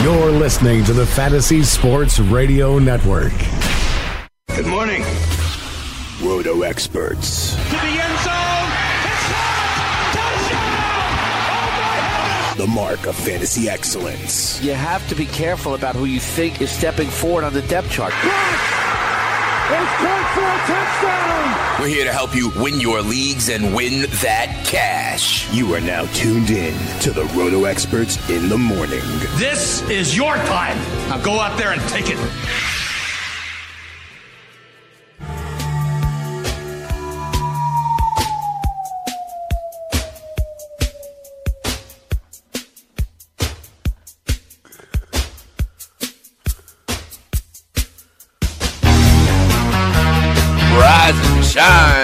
You're listening to the Fantasy Sports Radio Network. Good morning. Roto experts. To the end zone. Touchdown! The mark of fantasy excellence. You have to be careful about who you think is stepping forward on the depth chart. It's caught for a touchdown! We're here to help you win your leagues and win that cash. You are now tuned in to the Roto experts in the morning. This is your time. Now go out there and take it.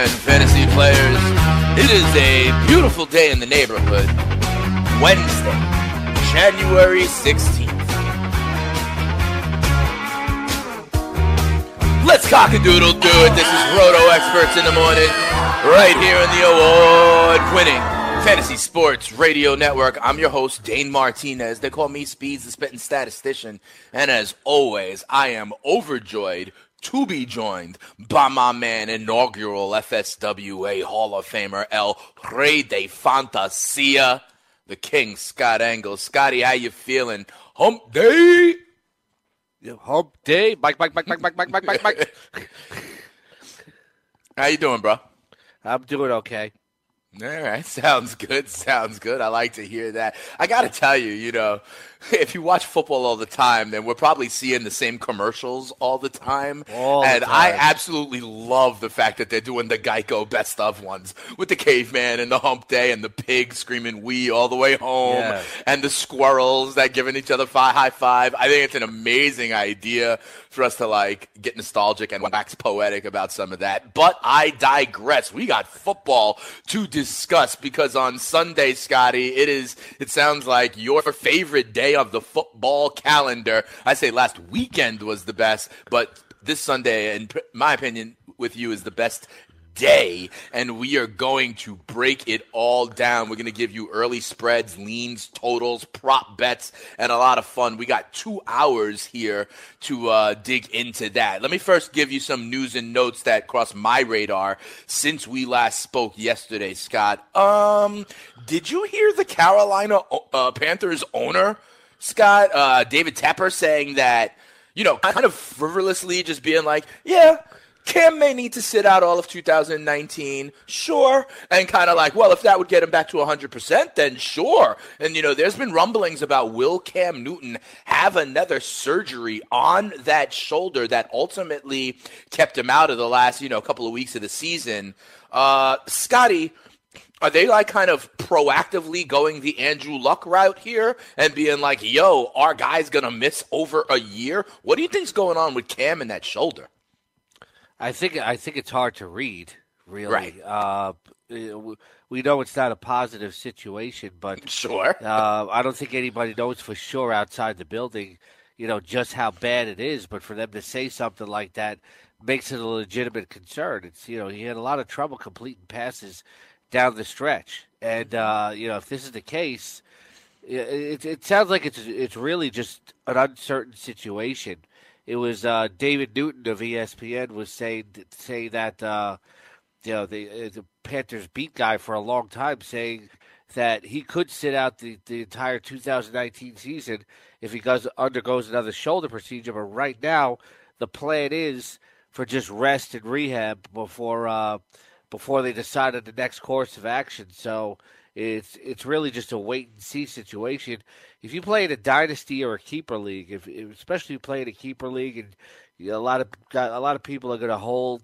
Fantasy players. It is a beautiful day in the neighborhood. Wednesday, January 16th. Let's cock a doodle do it. This is Roto Experts in the morning, right here on the award winning Fantasy Sports Radio Network. I'm your host, Dane Martinez. They call me Speeds, the spitting statistician. And as always, I am overjoyed to be joined by my man, inaugural FSWA Hall of Famer, El Rey de Fantasia, the King, Scott Engel. Scotty, how you feeling? Hump day? Hump day. Mike, Mike, Mike, Mike, Mike, Mike, Mike, Mike, Mike. How you doing, bro? I'm doing okay. All right, sounds good. Sounds good. I like to hear that. I got to tell you, you know, if you watch football all the time, then we're probably seeing the same commercials all the time. All the and I absolutely love the fact that they're doing the Geico best of ones with the caveman and the hump day and the pig screaming "we" all the way home, Yeah. and the squirrels that giving each other five high five. I think it's an amazing idea for us to like get nostalgic and wax poetic about some of that. But I digress. We got football to discuss because on Sunday, Scotty, it is. It sounds like your favorite day of the football calendar. I say last weekend was the best, but this Sunday, in my opinion, with you is the best day and we are going to break it all down. We're going to give you early spreads, leans, totals, prop bets, and a lot of fun. We got two hours here to uh, dig into that. Let me first give you some news and notes that crossed my radar since we last spoke yesterday, Scott. Um, did you hear the Carolina uh, Panthers owner, Scott, uh, David Tepper, saying that, you know, kind of frivolously just being like, yeah, Cam may need to sit out all of 2019, sure. And kind of like, well, if that would get him back to 100%, then sure. And, you know, there's been rumblings about will Cam Newton have another surgery on that shoulder that ultimately kept him out of the last, you know, couple of weeks of the season. Uh, Scotty, are they like kind of proactively going the Andrew Luck route here and being like, yo, our guy's going to miss over a year? What do you think's going on with Cam and that shoulder? I think I think it's hard to read. Really, Right. Uh, we know it's not a positive situation, but Sure. uh, I don't think anybody knows for sure outside the building, you know, just how bad it is. But for them to say something like that makes it a legitimate concern. It's you know he had a lot of trouble completing passes down the stretch, and uh, you know if this is the case, it, it sounds like it's it's really just an uncertain situation. It was uh, David Newton of ESPN was saying saying that uh, you know the uh, the Panthers beat guy for a long time, saying that he could sit out the, the entire 2019 season if he goes undergoes another shoulder procedure. But right now, the plan is for just rest and rehab before uh, before they decide on the next course of action. So it's it's really just a wait and see situation. If you play in a dynasty or a keeper league, if, especially if you play in a keeper league, and you know, a lot of a lot of people are going to hold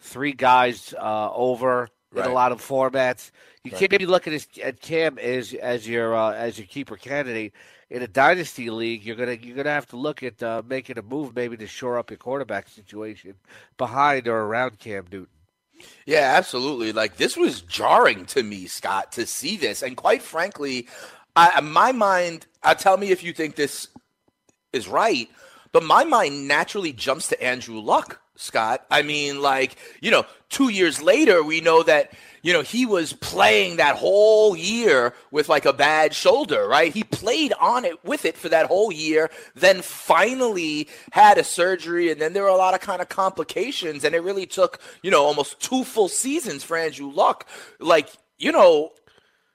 three guys uh, over in Right. a lot of formats. You Right. can't be looking at, at Cam as as your uh, as your keeper candidate in a dynasty league. You're gonna you're gonna have to look at uh, making a move maybe to shore up your quarterback situation behind or around Cam Newton. Yeah, absolutely. Like this was jarring to me, Scott, to see this, and quite frankly, I, my mind. Uh, tell me if you think this is right, but my mind naturally jumps to Andrew Luck, Scott. I mean, like you know, two years later, we know that you know he was playing that whole year with like a bad shoulder, right? He played on it with it for that whole year, then finally had a surgery, and then there were a lot of kind of complications, and it really took you know almost two full seasons for Andrew Luck. Like you know,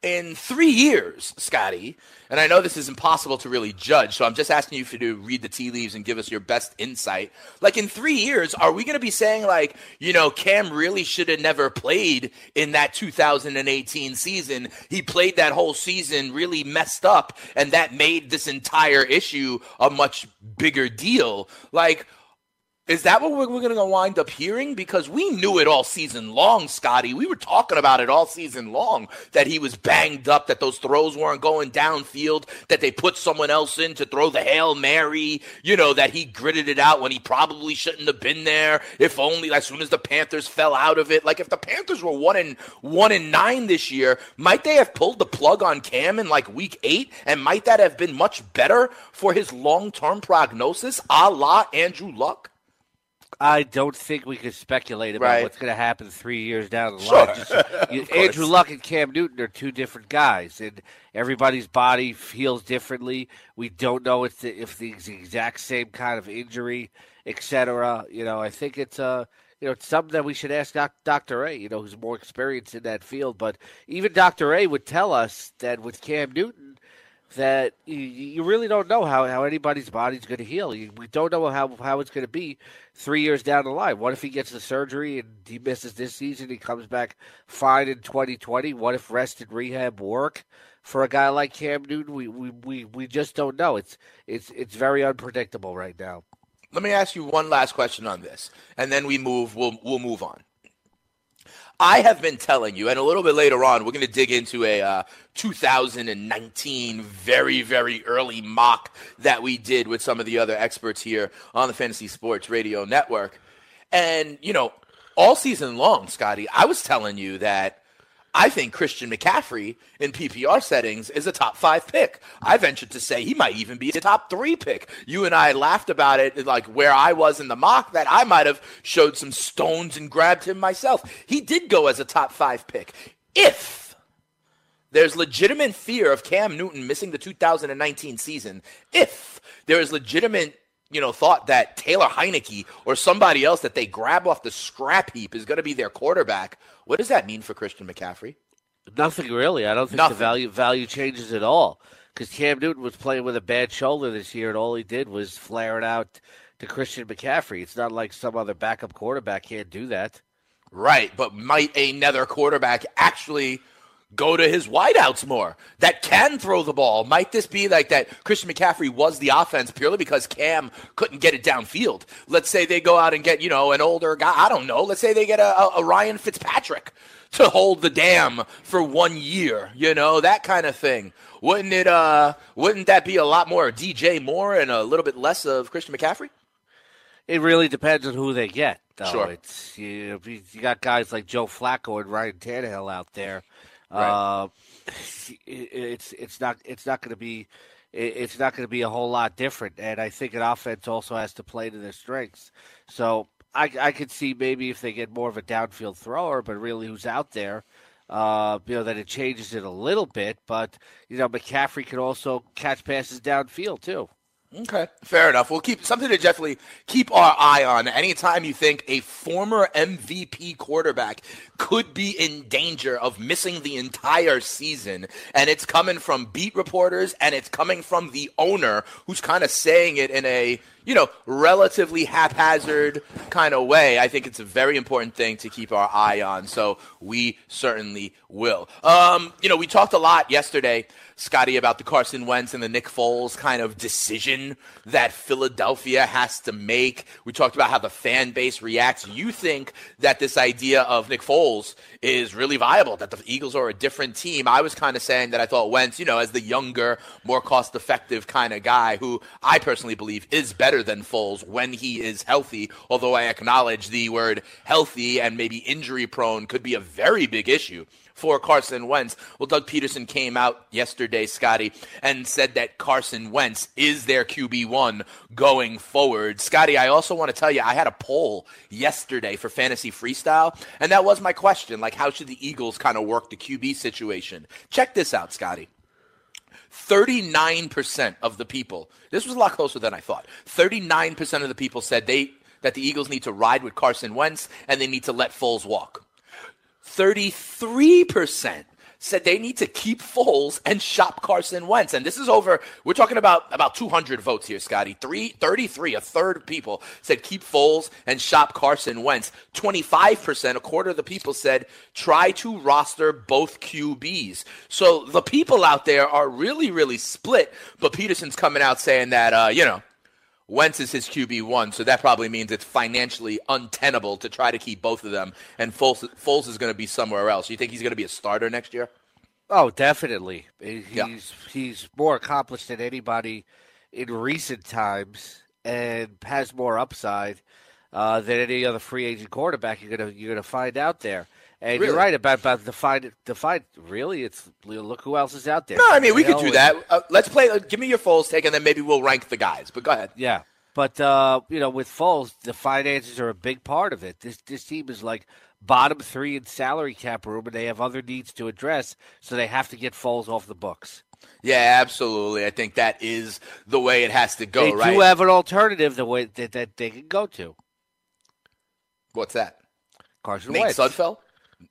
in three years, Scotty, and I know this is impossible to really judge, so I'm just asking you to read the tea leaves and give us your best insight. Like in three years, are we going to be saying like, you know, Cam really should have never played in that 2018 season? He played that whole season really messed up, and that made this entire issue a much bigger deal. Like. Is that what we're, going to wind up hearing? Because we knew it all season long, Scotty. We were talking about it all season long that he was banged up, that those throws weren't going downfield, that they put someone else in to throw the Hail Mary, you know, that he gritted it out when he probably shouldn't have been there. If only as soon as the Panthers fell out of it. Like if the Panthers were one and one and nine this year, might they have pulled the plug on Cam in like week eight? And might that have been much better for his long term prognosis, a la Andrew Luck? I don't think we can speculate about Right. what's going to happen three years down the Sure. line. Just- Andrew Luck and Cam Newton are two different guys, and everybody's body feels differently. We don't know if the, if the exact same kind of injury, etc. You know, I think it's uh, you know, it's something that we should ask Dr. A. You know, who's more experienced in that field. But even Dr. A would tell us that with Cam Newton, that you, really don't know how, how anybody's body's going to heal. We don't know how, how it's going to be three years down the line. What if he gets the surgery and he misses this season? He comes back fine in 2020. What if rest and rehab work for a guy like Cam Newton? We, we, we, we just don't know. It's, it's, it's very unpredictable right now. Let me ask you one last question on this, and then we move. We'll we'll move on. I have been telling you, and a little bit later on, we're going to dig into a uh, 2019 very, very early mock that we did with some of the other experts here on the Fantasy Sports Radio Network. And, you know, all season long, Scotty, I was telling you that I think Christian McCaffrey in PPR settings is a top five pick. I ventured to say he might even be a top three pick. You and I laughed about it, like where I was in the mock, that I might have showed some stones and grabbed him myself. He did go as a top five pick. If there's legitimate fear of Cam Newton missing the 2019 season, if there is legitimate you know, thought that Taylor Heinicke or somebody else that they grab off the scrap heap is going to be their quarterback. What does that mean for Christian McCaffrey? Nothing really. I don't think Nothing. the value value changes at all. Because Cam Newton was playing with a bad shoulder this year, and all he did was flare it out to Christian McCaffrey. It's not like some other backup quarterback can't do that. Right, but might another quarterback actually go to his wideouts more that can throw the ball? Might this be like that Christian McCaffrey was the offense purely because Cam couldn't get it downfield? Let's say they go out and get, you know, an older guy. I don't know. Let's say they get a, a, Ryan Fitzpatrick to hold the dam for one year, you know, that kind of thing. Wouldn't it uh wouldn't that be a lot more DJ Moore and a little bit less of Christian McCaffrey? It really depends on who they get, though. Sure. It's you, you you got guys like Joe Flacco and Ryan Tannehill out there. Right. Uh, it, it's it's not it's not going to be it- it's not going to be a whole lot different, and I think an offense also has to play to their strengths. So I I could see maybe if they get more of a downfield thrower, but really who's out there. Uh, you know that it changes it a little bit, but you know McCaffrey can also catch passes downfield too. Okay, fair enough. We'll keep something to definitely keep our eye on. Anytime you think a former MVP quarterback could be in danger of missing the entire season, and it's coming from beat reporters and it's coming from the owner who's kind of saying it in a you know, relatively haphazard kind of way, I think it's a very important thing to keep our eye on. So we certainly will. Um, you know, we talked a lot yesterday Scotty, about the Carson Wentz and the Nick Foles kind of decision that Philadelphia has to make. We talked about how the fan base reacts. You think that this idea of Nick Foles is really viable, that the Eagles are a different team. I was kind of saying that I thought Wentz, you know, as the younger, more cost effective kind of guy who I personally believe is better than Foles when he is healthy, although I acknowledge the word healthy and maybe injury prone could be a very big issue for Carson Wentz. Well, Doug Pederson came out yesterday, Scotty, and said that Carson Wentz is their QB1 going forward. Scotty, I also want to tell you, I had a poll yesterday for Fantasy Freestyle, and that was my question. Like, how should the Eagles kind of work the QB situation? Check this out, Scotty. 39% of the people, this was a lot closer than I thought. 39% of the people said they that the Eagles need to ride with Carson Wentz and they need to let Foles walk. 33% said they need to keep Foles and shop Carson Wentz. And this is over, we're talking about about 200 votes here, Scotty. Three, 33, a third of people said keep Foles and shop Carson Wentz. 25%, a quarter of the people said try to roster both QBs. So the people out there are really, really split. But Pederson's coming out saying that, uh, you know, Wentz is his QB one, so that probably means it's financially untenable to try to keep both of them. And Foles, Foles is going to be somewhere else. You think he's going to be a starter next year? Oh, definitely. He's yeah. he's more accomplished than anybody in recent times, and has more upside uh, than any other free agent quarterback you're gonna you're gonna find out there. And really? you're right about about the find the find. Really, it's look who else is out there. No, I mean we could do that. Uh, let's play. Uh, give me your Foles take, and then maybe we'll rank the guys. But go ahead. Yeah, but uh, you know, with Foles, the finances are a big part of it. This this team is like bottom three in salary cap room, and they have other needs to address, so they have to get Foles off the books. Yeah, absolutely. I think that is the way it has to go. They right? do have an alternative the way that, that they can go to. What's that? Carson Nate Wentz. Sudfeld.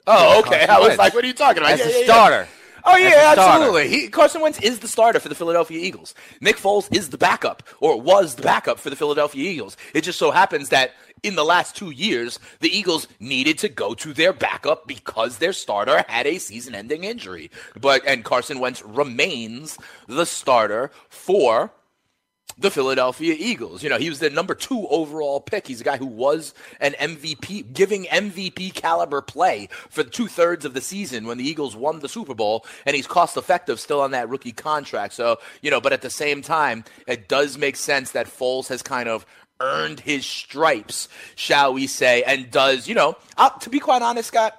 Oh, okay. I was like, what are you talking about? As yeah, a yeah, starter. Oh yeah, absolutely. He, Carson Wentz is the starter for the Philadelphia Eagles. Nick Foles is the backup, or was the backup for the Philadelphia Eagles. It just so happens that in the last two years, the Eagles needed to go to their backup because their starter had a season-ending injury. But and Carson Wentz remains the starter for the Philadelphia Eagles. You know, he was the number two overall pick. He's a guy who was an MVP, giving MVP caliber play for two thirds of the season when the Eagles won the Super Bowl, and he's cost effective still on that rookie contract. So, you know, but at the same time, it does make sense that Foles has kind of earned his stripes, shall we say, and does, you know, I'll, to be quite honest, Scott,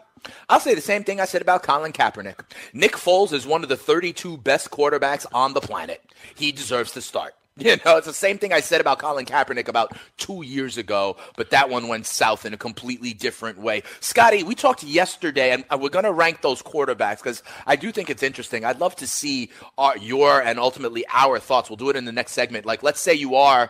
I'll say the same thing I said about Colin Kaepernick. Nick Foles is one of the 32 best quarterbacks on the planet. He deserves to start. You know, it's the same thing I said about Colin Kaepernick about two years ago, but that one went south in a completely different way. Scotty, we talked yesterday, and uh, we're going to rank those quarterbacks because I do think it's interesting. I'd love to see our, your and ultimately our thoughts. We'll do it in the next segment. Like, let's say you are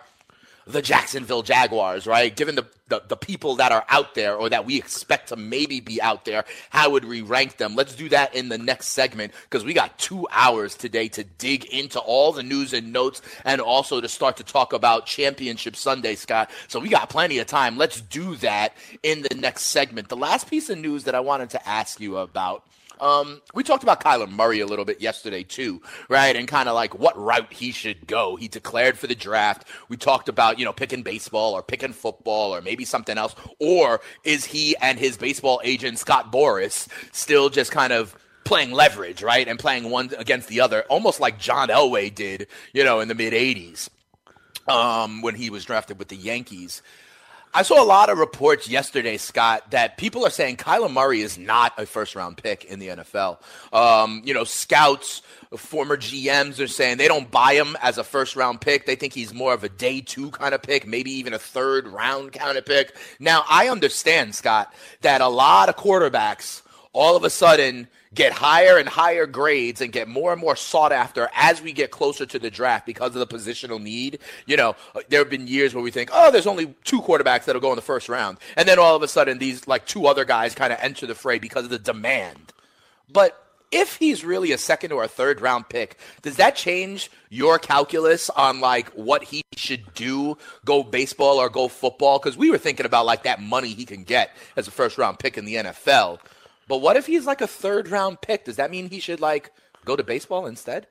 the Jacksonville Jaguars, right? Given the, the, the, people that are out there or that we expect to maybe be out there, how would we rank them? Let's do that in the next segment because we got two hours today to dig into all the news and notes and also to start to talk about Championship Sunday, Scott. So we got plenty of time. Let's do that in the next segment. The last piece of news that I wanted to ask you about um, we talked about Kyler Murray a little bit yesterday too, right? And kind of like what route he should go. He declared for the draft. We talked about you know picking baseball or picking football or maybe something else. Or is he and his baseball agent Scott Boras still just kind of playing leverage, right? And playing one against the other, almost like John Elway did, you know, in the mid '80s um, when he was drafted with the Yankees. I saw a lot of reports yesterday, Scott, that people are saying Kyler Murray is not a first round pick in the NFL. Um, you know, scouts, former GMs are saying they don't buy him as a first round pick. They think he's more of a day two kind of pick, maybe even a third round kind of pick. Now, I understand, Scott, that a lot of quarterbacks all of a sudden get higher and higher grades and get more and more sought after as we get closer to the draft because of the positional need. You know, there have been years where we think, oh, there's only two quarterbacks that'll go in the first round. And then all of a sudden, these like two other guys kind of enter the fray because of the demand. But if he's really a second or a third round pick, does that change your calculus on like what he should do, go baseball or go football? Because we were thinking about like that money he can get as a first round pick in the NFL. But what if he's like a third round pick? Does that mean he should like go to baseball instead?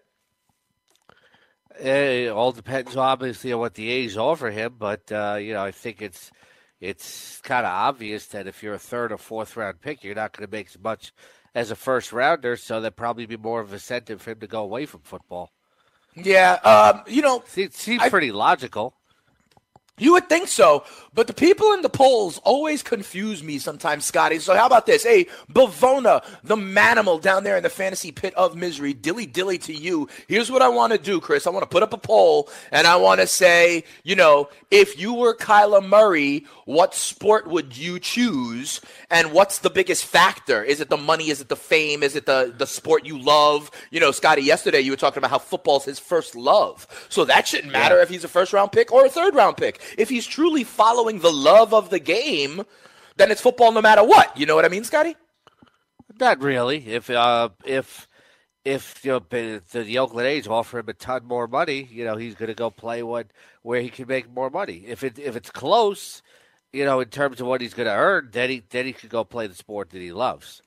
Eh, it all depends, obviously, on what the A's offer him. But uh, you know, I think it's it's kind of obvious that if you're a third or fourth round pick, you're not going to make as much as a first rounder. So there'd probably be more of a incentive for him to go away from football. Yeah, um, you know, it seems I, pretty logical. You would think so, but the people in the polls always confuse me sometimes, Scotty. So how about this? Hey, Bavona, the manimal down there in the fantasy pit of misery, dilly dilly to you. Here's what I want to do, Chris. I want to put up a poll, and I want to say, you know, if you were Kyler Murray, what sport would you choose? And what's the biggest factor? Is it the money? Is it the fame? Is it the, the sport you love? You know, Scotty, yesterday you were talking about how football's his first love. So that shouldn't matter yeah. if he's a first round pick or a third round pick if he's truly following the love of the game, then it's football no matter what. You know what I mean, Scotty? Not really. If uh, if if you know, the, the Oakland A's offer him a ton more money, you know he's going to go play what where he can make more money. If it if it's close, you know, in terms of what he's going to earn, then he then he could go play the sport that he loves.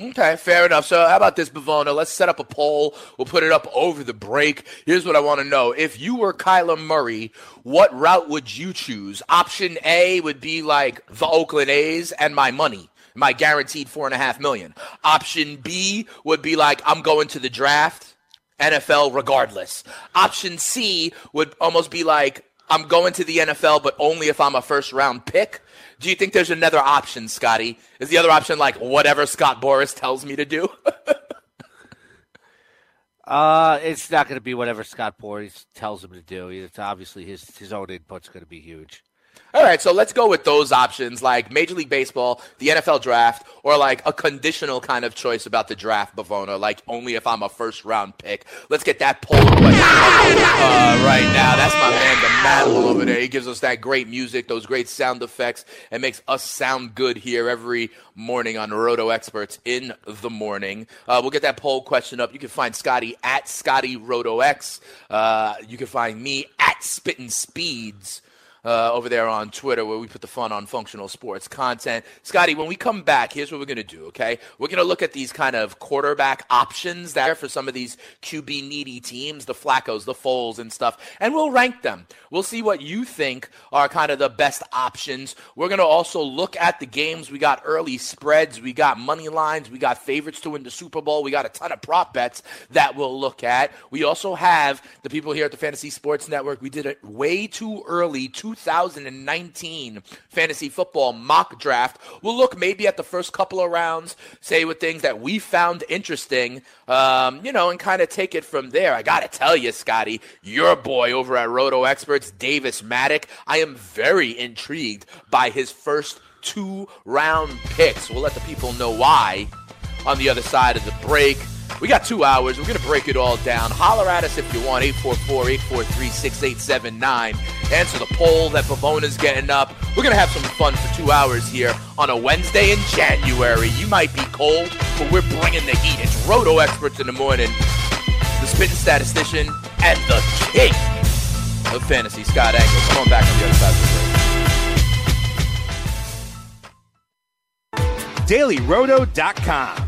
Okay, fair enough. So, how about this, Bavona? Let's set up a poll. We'll put it up over the break. Here's what I want to know. If you were Kyler Murray, what route would you choose? Option A would be like the Oakland A's and my money, my guaranteed four and a half million. Option B would be like, I'm going to the draft, NFL regardless. Option C would almost be like, I'm going to the NFL, but only if I'm a first round pick. Do you think there's another option, Scotty? Is the other option like whatever Scott Boras tells me to do? uh, it's not going to be whatever Scott Boras tells him to do. It's obviously his his own input's going to be huge. All right, so let's go with those options like Major League Baseball, the NFL draft, or like a conditional kind of choice about the draft, Bavona, like only if I'm a first round pick. Let's get that poll question uh, right now. That's my man, the Manimal over there. He gives us that great music, those great sound effects, and makes us sound good here every morning on Roto Experts in the morning. Uh, we'll get that poll question up. You can find Scotty at Scotty Roto X. Uh, you can find me at Spittin' Speeds uh, over there on Twitter where we put the fun on functional sports content. Scotty, when we come back, here's what we're going to do, okay? We're going to look at these kind of quarterback options there for some of these QB needy teams, the Flaccos, the Foles, and stuff, and we'll rank them. We'll see what you think are kind of the best options. We're going to also look at the games. We got early spreads, we got money lines, we got favorites to win the Super Bowl, we got a ton of prop bets that we'll look at. We also have the people here at the Fantasy Sports Network. We did it way too early, 2019 fantasy football mock draft. We'll look maybe at the first couple of rounds, say with things that we found interesting, um, you know, and kind of take it from there. I got to tell you, Scotty, your boy over at Roto Experts, Davis Mattek, I am very intrigued by his first two round picks. We'll let the people know why on the other side of the break. We got two hours. We're going to break it all down. Holler at us if you want. 844 843 6879. Answer the poll that Pavona's getting up. We're going to have some fun for two hours here on a Wednesday in January. You might be cold, but we're bringing the heat. It's Roto Experts in the morning, the spitting statistician, and the king of fantasy, Scott Engel. Come on back on the other side of the break. DailyRoto.com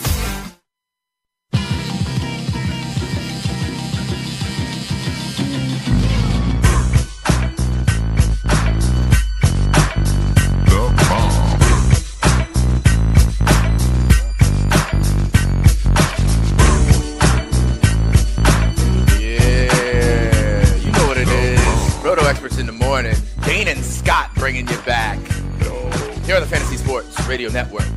Radio Network.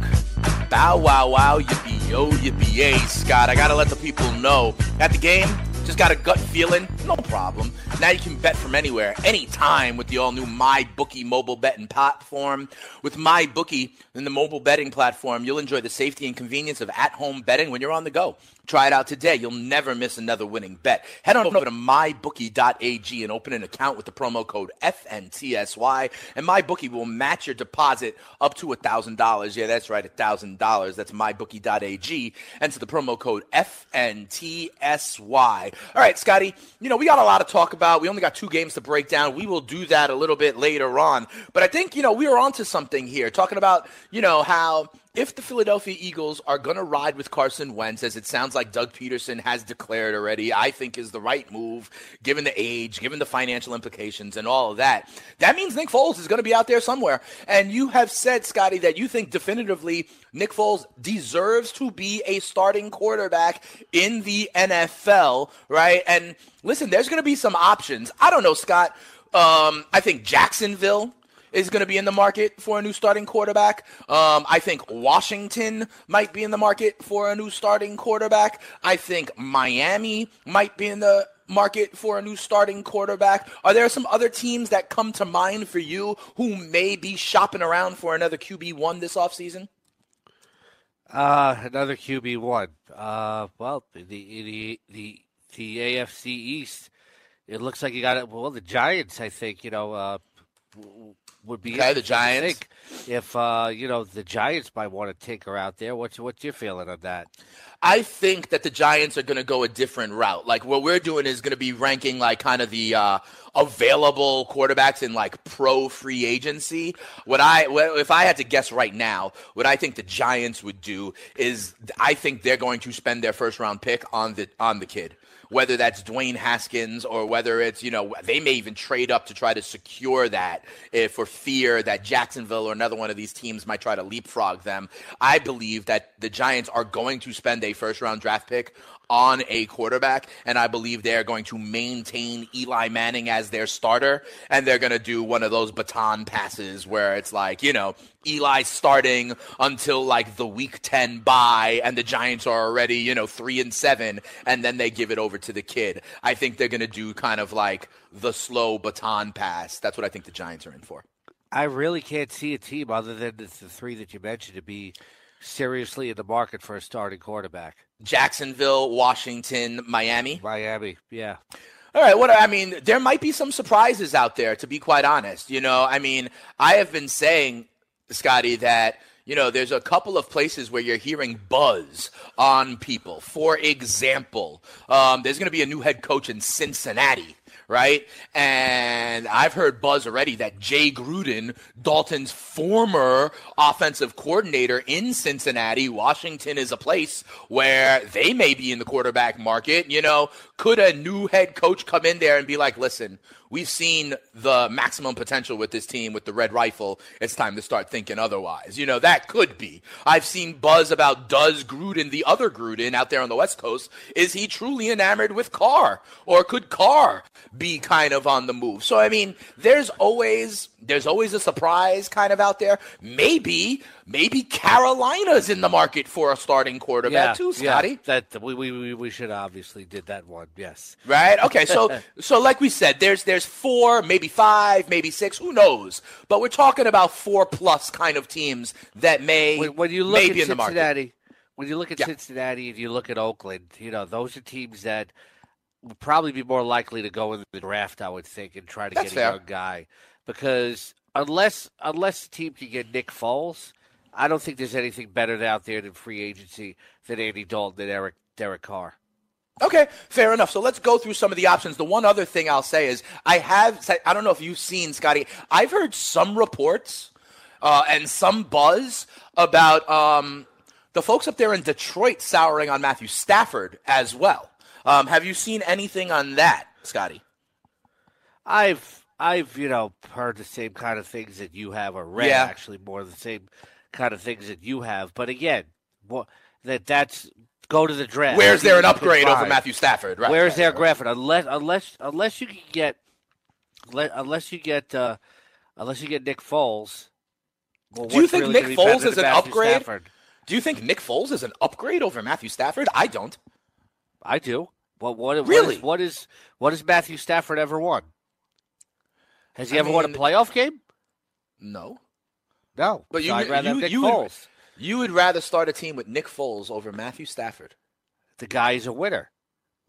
Bow wow wow yippee yo yippee yay, Scott. I gotta let the people know at the game. Just got a gut feeling, no problem. Now you can bet from anywhere, anytime with the all new MyBookie mobile betting platform. With MyBookie and the mobile betting platform, you'll enjoy the safety and convenience of at home betting when you're on the go. Try it out today. You'll never miss another winning bet. Head on over to mybookie.ag and open an account with the promo code FNTSY, and MyBookie will match your deposit up to $1,000. Yeah, that's right, $1,000. That's mybookie.ag. Enter the promo code FNTSY. All right, Scotty, you know, we got a lot to talk about. We only got two games to break down. We will do that a little bit later on. But I think, you know, we are onto something here, talking about, you know, how if the Philadelphia Eagles are going to ride with Carson Wentz, as it sounds like Doug Pederson has declared already, I think is the right move, given the age, given the financial implications, and all of that. That means Nick Foles is going to be out there somewhere. And you have said, Scotty, that you think definitively Nick Foles deserves to be a starting quarterback in the NFL, right? And listen, there's going to be some options. I don't know, Scott. Um, I think Jacksonville is going to be in the market for a new starting quarterback. Um, I think Washington might be in the market for a new starting quarterback. I think Miami might be in the market for a new starting quarterback. Are there some other teams that come to mind for you who may be shopping around for another QB1 this offseason? Uh, another QB one. Uh, well, the the the the AFC East. It looks like you got it. Well, the Giants, I think, you know, uh, would be okay. The Giants. If uh, you know the Giants might want to take her out there, what's what's your feeling on that? I think that the Giants are going to go a different route. Like what we're doing is going to be ranking like kind of the uh, available quarterbacks in like pro free agency. What I if I had to guess right now, what I think the Giants would do is I think they're going to spend their first round pick on the on the kid whether that's Dwayne Haskins or whether it's, you know, they may even trade up to try to secure that if for fear that Jacksonville or another one of these teams might try to leapfrog them. I believe that the Giants are going to spend a first round draft pick on a quarterback, and I believe they're going to maintain Eli Manning as their starter, and they're going to do one of those baton passes where it's like, you know, Eli starting until like the week 10 bye, and the Giants are already, you know, three and seven, and then they give it over to the kid. I think they're going to do kind of like the slow baton pass. That's what I think the Giants are in for. I really can't see a team other than the three that you mentioned to be seriously in the market for a starting quarterback. Jacksonville, Washington, Miami. Miami, yeah. All right, what I mean, there might be some surprises out there to be quite honest. You know, I mean, I have been saying, Scotty, that you know, there's a couple of places where you're hearing buzz on people. For example, um, there's going to be a new head coach in Cincinnati right? And I've heard buzz already that Jay Gruden, Dalton's former offensive coordinator in Cincinnati, Washington is a place where they may be in the quarterback market. You know, could a new head coach come in there and be like, listen, we've seen the maximum potential with this team with the red rifle. It's time to start thinking otherwise. You know, that could be. I've seen buzz about does Gruden, the other Gruden out there on the West Coast, is he truly enamored with Carr? Or could Carr be kind of on the move? So, I mean, there's always there's always a surprise kind of out there. Maybe, maybe Carolina's in the market for a starting quarterback yeah, too, Scotty. Yeah, that we, we we should obviously did that one. Yes. Right. Okay. So so like we said, there's there's four, maybe five, maybe six. Who knows? But we're talking about four plus kind of teams that may when, when you look at be in the market. Cincinnati, when you look at Yeah. Cincinnati and you look at Oakland, you know those are teams that would probably be more likely to go in the draft. I would think and try to That's get fair. a young guy because unless unless the team can get Nick Foles, I don't think there's anything better out there than free agency than Andy Dalton and Eric Derek Carr. Okay, fair enough. So let's go through some of the options. The one other thing I'll say is I have, I don't know if you've seen, Scotty, I've heard some reports uh, and some buzz about um, the folks up there in Detroit souring on Matthew Stafford as well. Um, have you seen anything on that, Scotty? I've I've you know heard the same kind of things that you have, or read Yeah. actually more the same kind of things that you have. But again, what that that's go to the draft. Where's there an See what you can upgrade over. Matthew Stafford? Right. Where's right, their right. graphic? Unless unless unless you can get unless you get uh, unless you get Nick Foles. Well, Do you think really Nick gonna be Foles is an Matthew upgrade? Stafford? Do you think Nick Foles is an upgrade over Matthew Stafford? I don't. I do. What what what Really? is- what is what has Matthew Stafford ever won? Has he I ever won a playoff game? No. No. But So you, I'd rather you, have Nick you, would, Foles. you would rather start a team with Nick Foles over Matthew Stafford. The guy is a winner.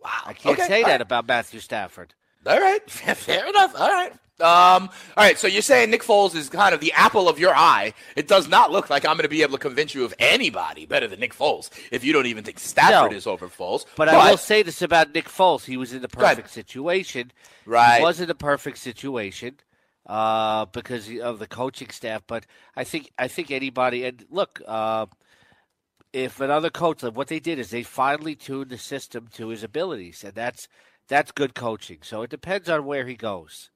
Wow. I can't Okay, say all that right. about Matthew Stafford. All right, fair enough. All right. Um, all right, so you're saying Nick Foles is kind of the apple of your eye. It does not look like I'm going to be able to convince you of anybody better than Nick Foles if you don't even think Stafford No. is over Foles. But, I will say this about Nick Foles: he was in the perfect situation. Right. He was in the perfect situation uh, because of the coaching staff. But I think I think anybody and look, uh, if another coach, what they did is they finally tuned the system to his abilities, and that's that's good coaching. So it depends on where he goes.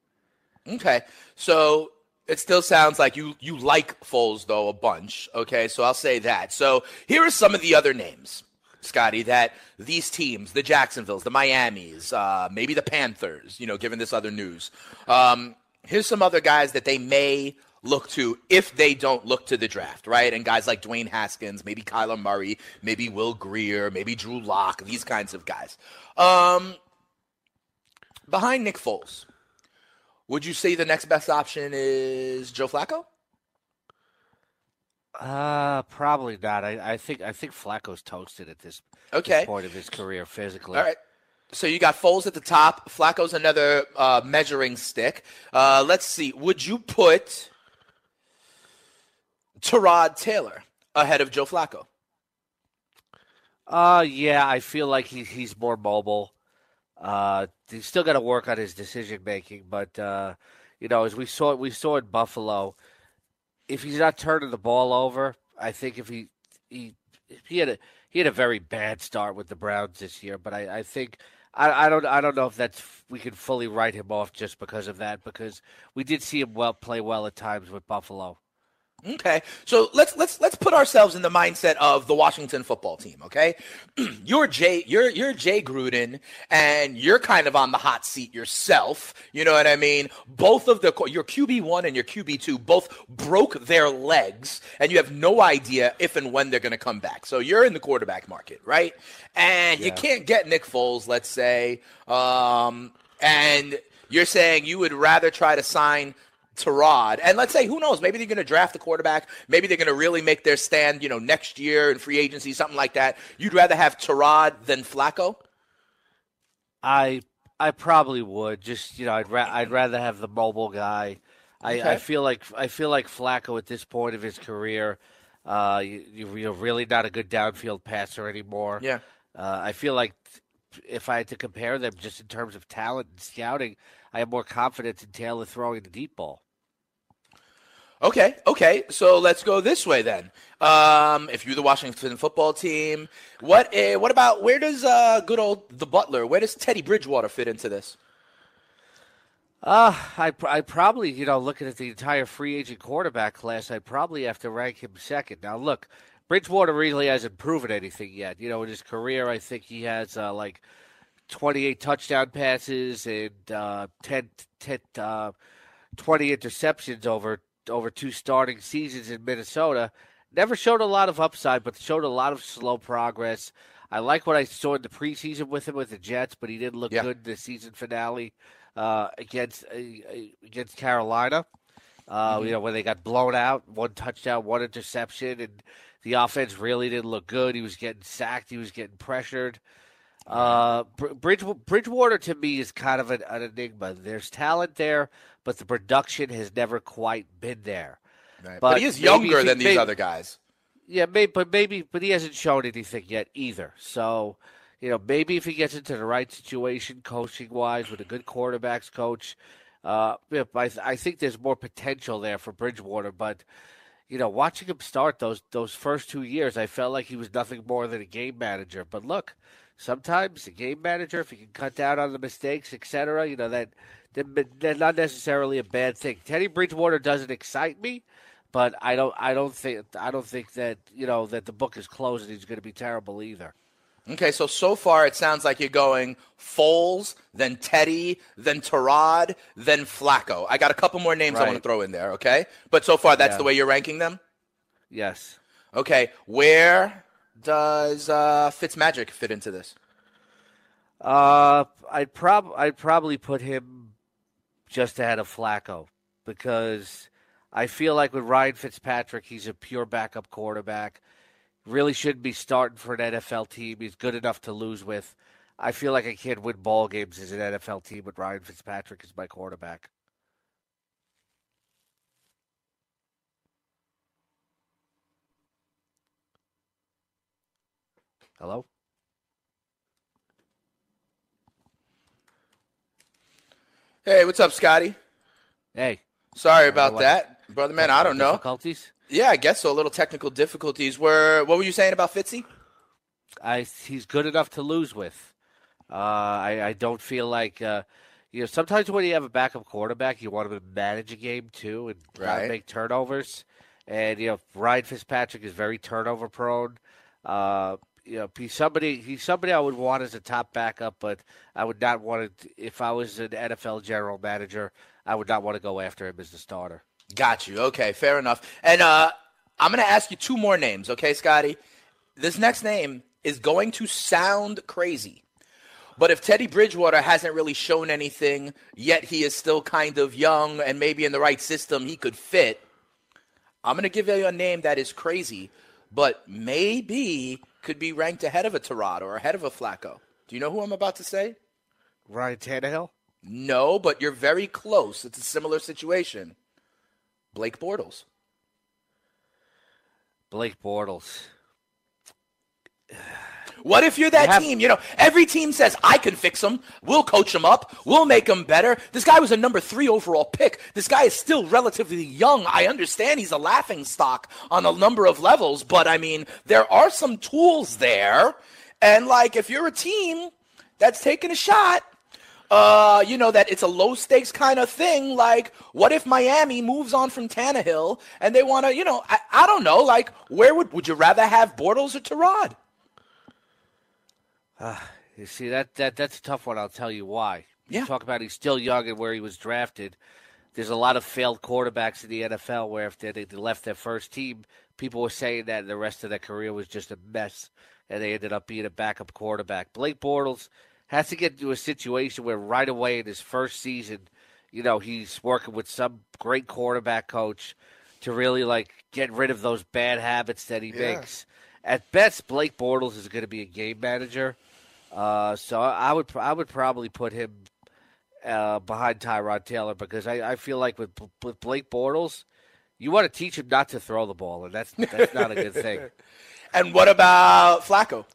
Okay, so it still sounds like you you like Foles though a bunch. Okay, so I'll say that. So here are some of the other names, Scotty, that these teams, the Jacksonville's, the Miami's, uh, maybe the Panthers. You know, given this other news, um, here's some other guys that they may look to if they don't look to the draft, right? And guys like Dwayne Haskins, maybe Kyler Murray, maybe Will Grier, maybe Drew Lock, these kinds of guys. Um, behind Nick Foles. Would you say the next best option is Joe Flacco? Uh, probably not. I, I think I think Flacco's toasted at this, this point of his career physically. All right. So you got Foles at the top. Flacco's another uh, measuring stick. Uh, let's see. Would you put Tyrod Taylor ahead of Joe Flacco? Uh, yeah, I feel like he, he's more mobile. Uh, he's still got to work on his decision making, but uh, you know, as we saw, we saw in Buffalo, if he's not turning the ball over, I think if he he he had a he had a very bad start with the Browns this year, but I, I think I, I don't I don't know if that's we can fully write him off just because of that because we did see him well play well at times with Buffalo. Okay, so let's let's let's put ourselves in the mindset of the Washington football team. Okay, you're Jay, you're you're Jay Gruden, and you're kind of on the hot seat yourself. You know what I mean? Both of the your QB one and your QB two both broke their legs, and you have no idea if and when they're going to come back. So you're in the quarterback market, right? And you can't get Nick Foles, let's say, um, and you're saying you would rather try to sign Tyrod. And let's say, who knows? Maybe they're going to draft the quarterback. Maybe they're going to really make their stand, you know, next year in free agency, something like that. You'd rather have Tyrod than Flacco? I I probably would. Just you know, I'd ra- I'd rather have the mobile guy. I, Okay. I feel like I feel like Flacco at this point of his career, uh, you, you're really not a good downfield passer anymore. Yeah. Uh, I feel like if I had to compare them just in terms of talent and scouting, I have more confidence in Taylor throwing the deep ball. Okay, okay. So let's go this way then. Um, if you're the Washington football team, what uh, what about where does uh, good old the Butler? Where does Teddy Bridgewater fit into this? Uh, I I probably you know looking at the entire free agent quarterback class, I'd probably have to rank him second. Now look, Bridgewater really hasn't proven anything yet. You know, in his career, I think he has uh, like 28 touchdown passes and uh, 10, 10 uh, 20 interceptions over over two starting seasons in Minnesota. Never showed a lot of upside, but showed a lot of slow progress. I like what I saw in the preseason with him with the Jets, but he didn't look Yeah. good in the season finale uh, against uh, against Carolina. Uh, You know when they got blown out, one touchdown, one interception, and the offense really didn't look good. He was getting sacked. He was getting pressured. Uh, Bridge, Bridgewater to me is kind of an, an enigma. There's talent there, but the production has never quite been there. But, But he is younger he- than these maybe- other guys. Yeah, maybe, but maybe, but he hasn't shown anything yet either. So, you know, maybe if he gets into the right situation, coaching wise, with a good quarterbacks coach, uh, I, I think there's more potential there for Bridgewater. But you know, watching him start those those first two years, I felt like he was nothing more than a game manager. But look, sometimes a game manager, if he can cut down on the mistakes, etc., you know that that's not necessarily a bad thing. Teddy Bridgewater doesn't excite me, but I don't I don't think I don't think that you know that the book is closed and he's going to be terrible either. Okay, so so far it sounds like you're going Foles, then Teddy, then Tyrod, then Flacco. I got a couple more names I want to throw in there, okay? But so far that's Yeah. the way you're ranking them? Yes. Okay, where does uh, Fitzmagic fit into this? Uh, I'd prob I'd probably put him just ahead of Flacco because I feel like with Ryan Fitzpatrick, he's a pure backup quarterback. Really shouldn't be starting for an NFL team. He's good enough to lose with. I feel like I can't win ball games as an NFL team with Ryan Fitzpatrick as my quarterback. Hello. Hey, what's up, Scotty? Hey. Sorry about what? that, brother man. I don't know. Difficulties? Yeah, I guess so. A little technical difficulties. Were what were you saying about Fitzy? I he's good enough to lose with. Uh, I I don't feel like uh, you know sometimes when you have a backup quarterback, you want him to manage a game too and not Right. make turnovers. And you know Ryan Fitzpatrick is very turnover prone. Uh, you know he's somebody he's somebody I would want as a top backup, but I would not want it if I was an NFL general manager. I would not want to go after him as the starter. Got you. Okay, fair enough. And uh, I'm going to ask you two more names, okay, Scotty? This next name is going to sound crazy. But if Teddy Bridgewater hasn't really shown anything, yet he is still kind of young and maybe in the right system he could fit, I'm going to give you a name that is crazy, but maybe could be ranked ahead of a Tyrod or ahead of a Flacco. Do you know who I'm about to say? Ryan Tannehill. No, but you're very close. It's a similar situation. Blake Bortles. Blake Bortles. What if you're that have- team? You know, every team says, I can fix him. We'll coach him up. We'll make him better. This guy was a number three overall pick. This guy is still relatively young. I understand he's a laughing stock on a number of levels, but I mean, there are some tools there. And like, if you're a team that's taking a shot, uh, you know, that it's a low stakes kind of thing. Like, what if Miami moves on from Tannehill and they want to, you know, I, I don't know, like, where would, would you rather have Bortles or Tyrod? You see that that that's a tough one. I'll tell you why. Yeah. You talk about he's still young and where he was drafted. There's a lot of failed quarterbacks in the NFL where if they, they left their first team, people were saying that the rest of their career was just a mess, and they ended up being a backup quarterback. Blake Bortles has to get into a situation where right away in his first season, you know, he's working with some great quarterback coach to really like get rid of those bad habits that he Yeah. makes. At best, Blake Bortles is going to be a game manager. Uh, so I would I would probably put him uh, behind Tyrod Taylor because I, I feel like with with Blake Bortles, you want to teach him not to throw the ball, and that's that's not a good thing. And what about Flacco?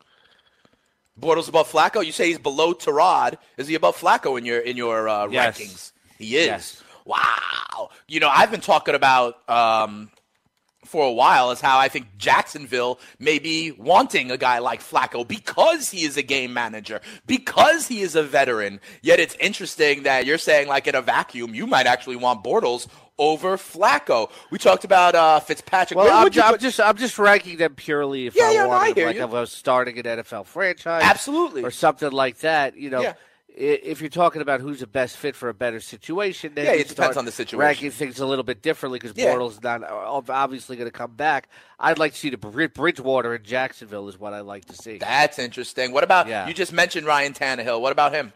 Bortles above Flacco? You say he's below Tyrod. Is he above Flacco in your in your uh, Yes. rankings? He is. Yes. Wow. You know, I've been talking about um, for a while is how I think Jacksonville may be wanting a guy like Flacco because he is a game manager, because he is a veteran. Yet it's interesting that you're saying, like in a vacuum, you might actually want Bortles over Flacco. We talked about uh, Fitzpatrick. Well, I'm, I'm just I'm just ranking them purely if Yeah, I yeah, no, I wanted, like you. if I was starting an NFL franchise, Absolutely. or something like that. You know, Yeah. If you're talking about who's the best fit for a better situation, then Yeah, it depends on the situation. Ranking things a little bit differently because Yeah. Bortles not obviously going to come back. I'd like to see the Bridgewater in Jacksonville is what I like to see. That's interesting. What about Yeah. you? Just mentioned Ryan Tannehill. What about him?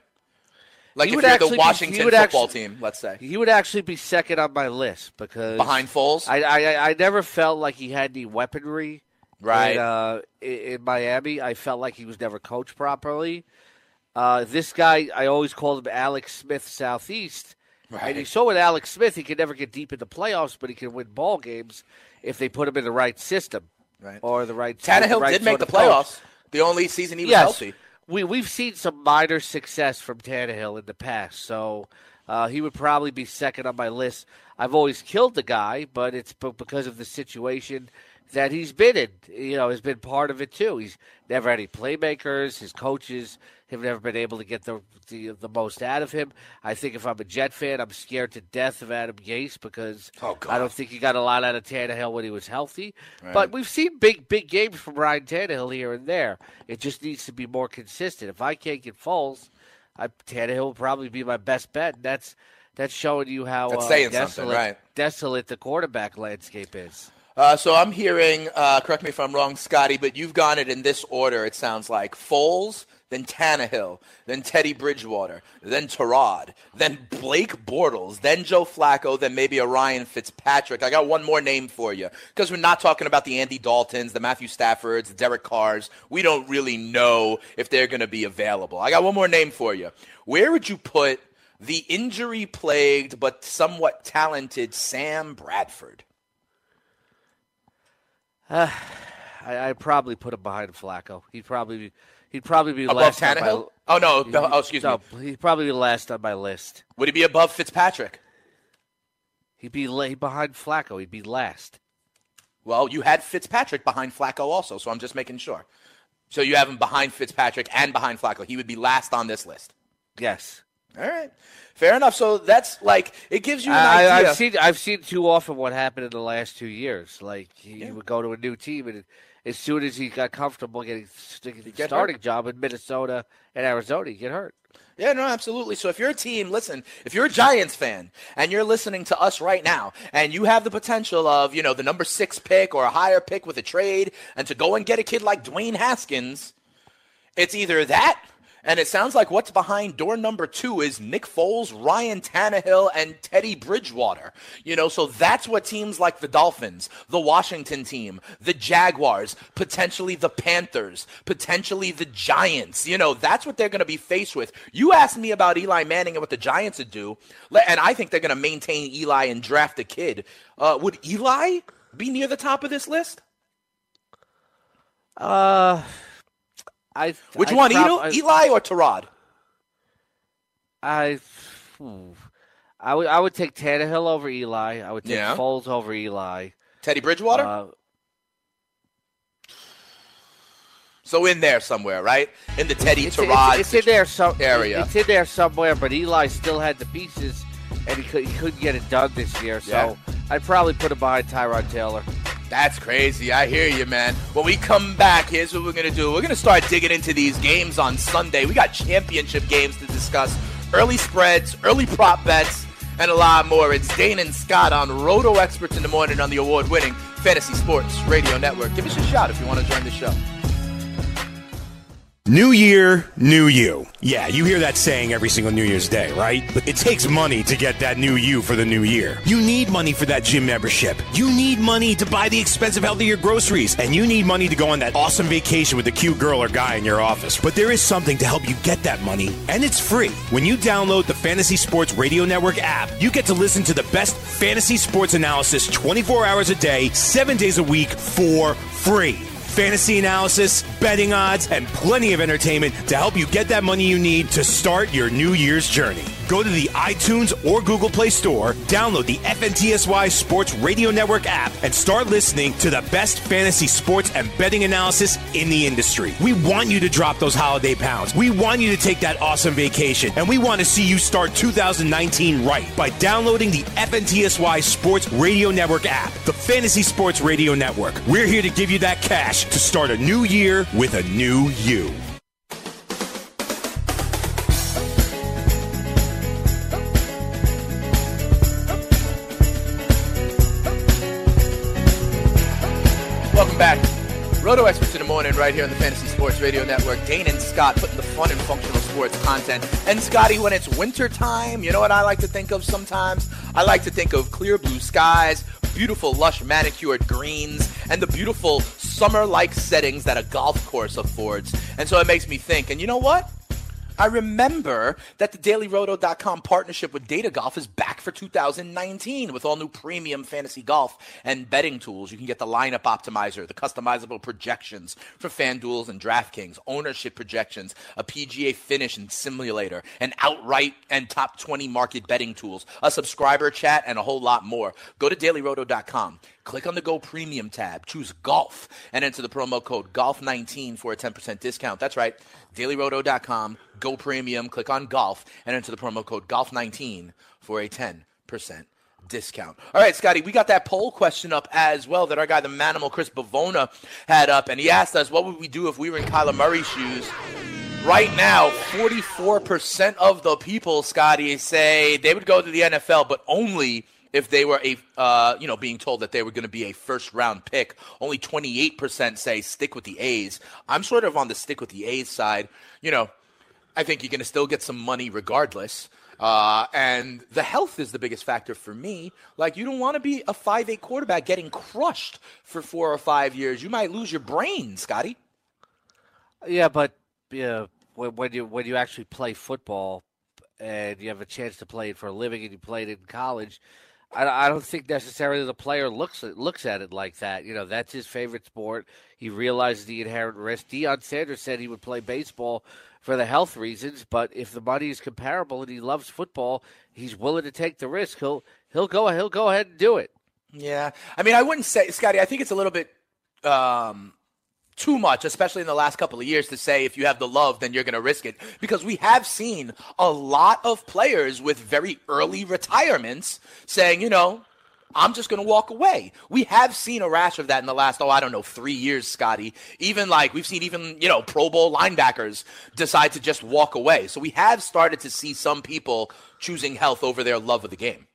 Like He if would you're the Washington would football actually- team, let's say He would actually be second on my list because behind Foles, I, I I never felt like he had any weaponry. Right. In, uh, in, in Miami, I felt like he was never coached properly. Uh, this guy, I always called him Alex Smith Southeast. Right. And you saw with Alex Smith, he could never get deep in the playoffs, but he can win ball games if they put him in the right system Right. or the right. Tannehill right did make the of coach. playoffs. The only season he was yes, healthy. we we've seen some minor success from Tannehill in the past, so uh, he would probably be second on my list. I've always killed the guy, but it's because of the situation that he's been in. You know, has been part of it too. He's never had any playmakers. His coaches have never been able to get the, the the most out of him. I think if I'm a Jet fan, I'm scared to death of Adam Gase because Oh, I don't think he got a lot out of Tannehill when he was healthy. Right. But we've seen big big games from Ryan Tannehill here and there. It just needs to be more consistent. If I can't get Foles, I, Tannehill will probably be my best bet. And that's that's showing you how uh, desolate, right. desolate the quarterback landscape is. Uh, so I'm hearing, uh, correct me if I'm wrong, Scotty, but you've gone it in this order. It sounds like Foles, then Tannehill, then Teddy Bridgewater, then Tyrod, then Blake Bortles, then Joe Flacco, then maybe a Ryan Fitzpatrick. I got one more name for you because we're not talking about the Andy Daltons, the Matthew Staffords, the Derek Carrs. We don't really know if they're going to be available. I got one more name for you. Where would you put the injury-plagued but somewhat talented Sam Bradford? Uh, I, I'd probably put him behind Flacco. He'd probably be, he'd probably be Above last on Tannehill? my, Oh, no. Oh, excuse no, me. He'd probably be last on my list. Would he be above Fitzpatrick? He'd be la- behind Flacco. He'd be last. Well, you had Fitzpatrick behind Flacco also, so I'm just making sure. So you have him behind Fitzpatrick and behind Flacco. He would be last on this list. Yes. All right. Fair enough. So that's like it gives you an I, idea. I've seen I've seen too often what happened in the last two years. Like he would go to a new team, and as soon as he got comfortable getting getting the get starting hurt. job in Minnesota and Arizona, he get hurt. Yeah, no, absolutely. So if you're a team, listen, if you're a Giants fan and you're listening to us right now and you have the potential of, you know, the number six pick or a higher pick with a trade and to go and get a kid like Dwayne Haskins, it's either that and it sounds like what's behind door number two is Nick Foles, Ryan Tannehill, and Teddy Bridgewater. You know, so that's what teams like the Dolphins, the Washington team, the Jaguars, potentially the Panthers, potentially the Giants, you know, that's what they're going to be faced with. You asked me about Eli Manning and what the Giants would do, and I think they're going to maintain Eli and draft a kid. Uh, would Eli be near the top of this list? Uh, I Which I one, prob- I- Eli or Tyrod? I. I would I would take Tannehill over Eli. I would take Yeah. Foles over Eli. Teddy Bridgewater? Uh, So in there somewhere, right? In the Teddy it's, Tyrod it's, it's in there so, area. It's in there somewhere, but Eli still had the pieces, and he, could, he couldn't get it done this year. So Yeah. I'd probably put him behind Tyrod Taylor. That's crazy. I hear you, man. When we come back, here's what we're going to do. We're going to start digging into these games on Sunday. We got championship games to discuss, early spreads, early prop bets, and a lot more. It's Dane and Scott on Roto Experts in the Morning on the award winning Fantasy Sports Radio Network. Give us a shout if you want to join the show. New year, new you. Yeah, you hear that saying every single New Year's Day, right? But it takes money to get that new you for the new year. You need money for that gym membership. You need money to buy the expensive healthier groceries. And you need money to go on that awesome vacation with the cute girl or guy in your office. But there is something to help you get that money, and it's free. When you download the Fantasy Sports Radio Network app, you get to listen to the best fantasy sports analysis 24 hours a day, 7 days a week for free fantasy analysis, betting odds, and plenty of entertainment to help you get that money you need to start your New Year's journey. Go to the iTunes or Google Play Store, download the FNTSY Sports Radio Network app, and start listening to the best fantasy sports and betting analysis in the industry. We want you to drop those holiday pounds. We want you to take that awesome vacation, and we want to see you start 2019 right by downloading the FNTSY Sports Radio Network app, the Fantasy Sports Radio Network. We're here to give you that cash to start a new year with a new you. Back. Roto Experts in the Morning right here on the Fantasy Sports Radio Network. Dane and Scott putting the fun and functional sports content. And Scotty, when it's winter time, you know what I like to think of sometimes? I like to think of clear blue skies, beautiful lush manicured greens, and the beautiful summer-like settings that a golf course affords. And so it makes me think, and you know what? I remember that the dailyroto.com partnership with Data Golf is back for 2019 with all new premium fantasy golf and betting tools. You can get the lineup optimizer, the customizable projections for FanDuels and DraftKings, ownership projections, a PGA finish and simulator, an outright and top 20 market betting tools, a subscriber chat, and a whole lot more. Go to dailyroto.com. Click on the Go Premium tab, choose Golf, and enter the promo code GOLF19 for a 10% discount. That's right, dailyroto.com, Go Premium, click on Golf, and enter the promo code GOLF19 for a 10% discount. All right, Scotty, we got that poll question up as well that our guy, the manimal Chris Bavona, had up, and he asked us, what would we do if we were in Kyler Murray's shoes? Right now, 44% of the people, Scotty, say they would go to the NFL, but only – if they were a uh, you know being told that they were going to be a first round pick. Only 28% say stick with the A's. I'm sort of on the stick with the A's side. You know, I think you're going to still get some money regardless. Uh, and the health is the biggest factor for me. Like, you don't want to be a five-eight quarterback getting crushed for four or five years. You might lose your brain, Scotty. Yeah, but yeah, when, when you when you actually play football and you have a chance to play it for a living and you played it in college, I, I don't think necessarily the player looks at, looks at it like that. You know, that's his favorite sport. He realizes the inherent risk. Deion Sanders said he would play baseball for the health reasons, but if the money is comparable and he loves football, he's willing to take the risk. He'll he'll go he'll go ahead and do it. Yeah, I mean, I wouldn't say Scotty. I think it's a little bit um, too much, especially in the last couple of years, to say if you have the love, then you're going to risk it. Because we have seen a lot of players with very early retirements saying, you know, I'm just going to walk away. We have seen a rash of that in the last, oh, I don't know, three years, Scotty. Even like we've seen even, you know, Pro Bowl linebackers decide to just walk away. So we have started to see some people choosing health over their love of the game.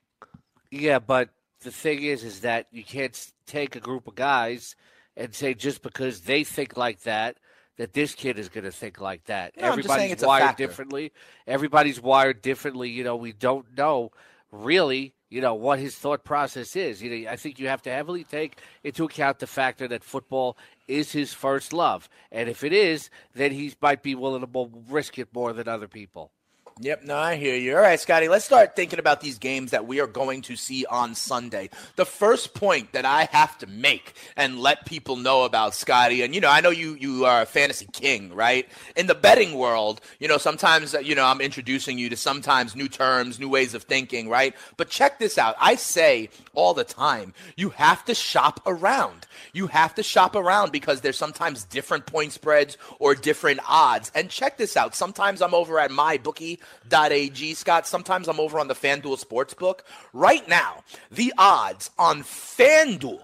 Yeah, but the thing is, is that you can't take a group of guys – and say just because they think like that that this kid is going to think like that. No, Everybody's wired differently. Everybody's wired differently. You know, we don't know really, you know, what his thought process is. You know, I think you have to heavily take into account the factor that football is his first love, and if it is, then he might be willing to risk it more than other people. Yep, no, I hear you. All right, Scotty, let's start thinking about these games that we are going to see on Sunday. The first point that I have to make and let people know about Scotty, and you know, I know you you are a fantasy king, right? In the betting world, you know, sometimes uh, you know I'm introducing you to sometimes new terms, new ways of thinking, right? But check this out. I say all the time, you have to shop around. You have to shop around because there's sometimes different point spreads or different odds. And check this out. Sometimes I'm over at MyBookie FanDuel.ag, Scott. Sometimes I'm over on the FanDuel Sportsbook. Right now, the odds on FanDuel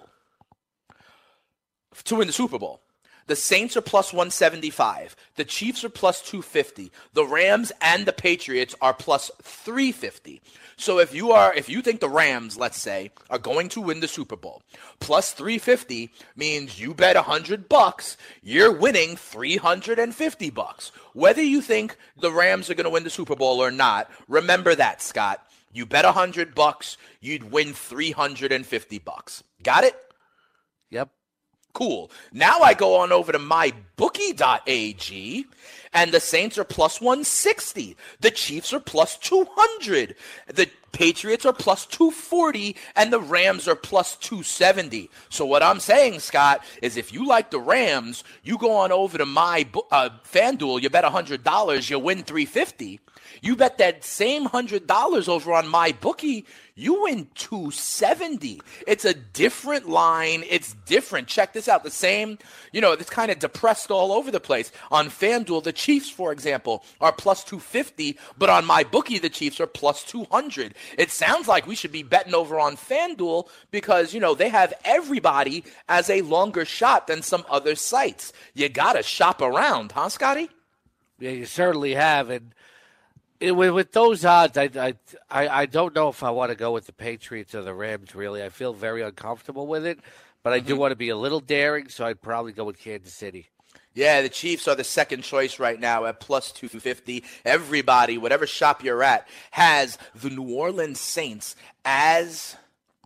to win the Super Bowl. The Saints are plus 175. The Chiefs are plus 250. The Rams and the Patriots are plus 350. So if you are if you think the Rams, let's say, are going to win the Super Bowl, plus 350 means you bet 100 bucks, you're winning 350 bucks. Whether you think the Rams are going to win the Super Bowl or not, remember that, Scott. You bet 100 bucks, you'd win 350 bucks. Got it? Cool. Now I go on over to mybookie.ag and the Saints are plus 160. The Chiefs are plus 200. The Patriots are plus 240 and the Rams are plus 270. So what I'm saying, Scott, is if you like the Rams, you go on over to my uh, FanDuel, you bet $100, you win 350. You bet that same $100 over on MyBookie, you win 270. It's a different line. It's different. Check this out. The same, you know, it's kind of depressed all over the place. On FanDuel, the Chiefs, for example, are plus 250, but on MyBookie, the Chiefs are plus 200. It sounds like we should be betting over on FanDuel because, you know, they have everybody as a longer shot than some other sites. You got to shop around, huh, Scotty? Yeah, you certainly have. And it, with, with, those odds, I, I, I don't know if I want to go with the Patriots or the Rams. Really, I feel very uncomfortable with it. But I do mm-hmm. want to be a little daring, so I'd probably go with Kansas City. Yeah, the Chiefs are the second choice right now at plus 250. Everybody, whatever shop you're at, has the New Orleans Saints as